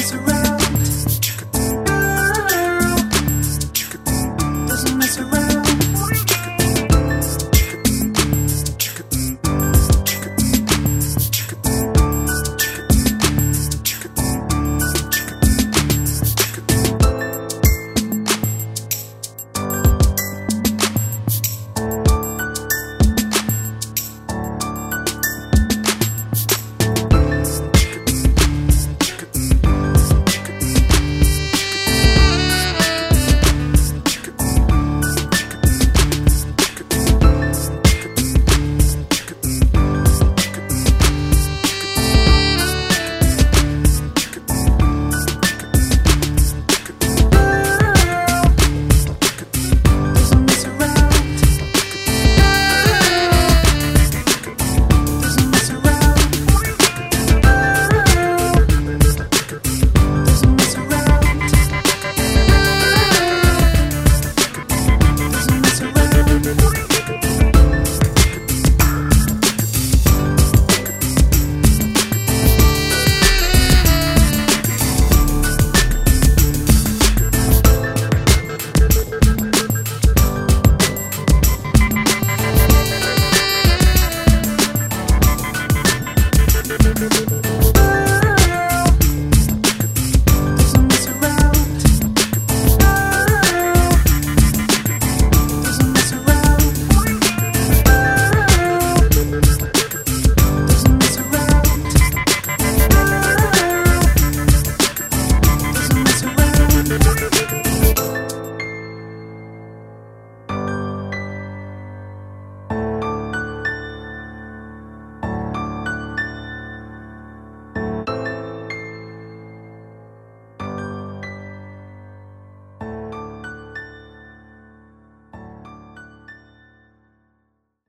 misery.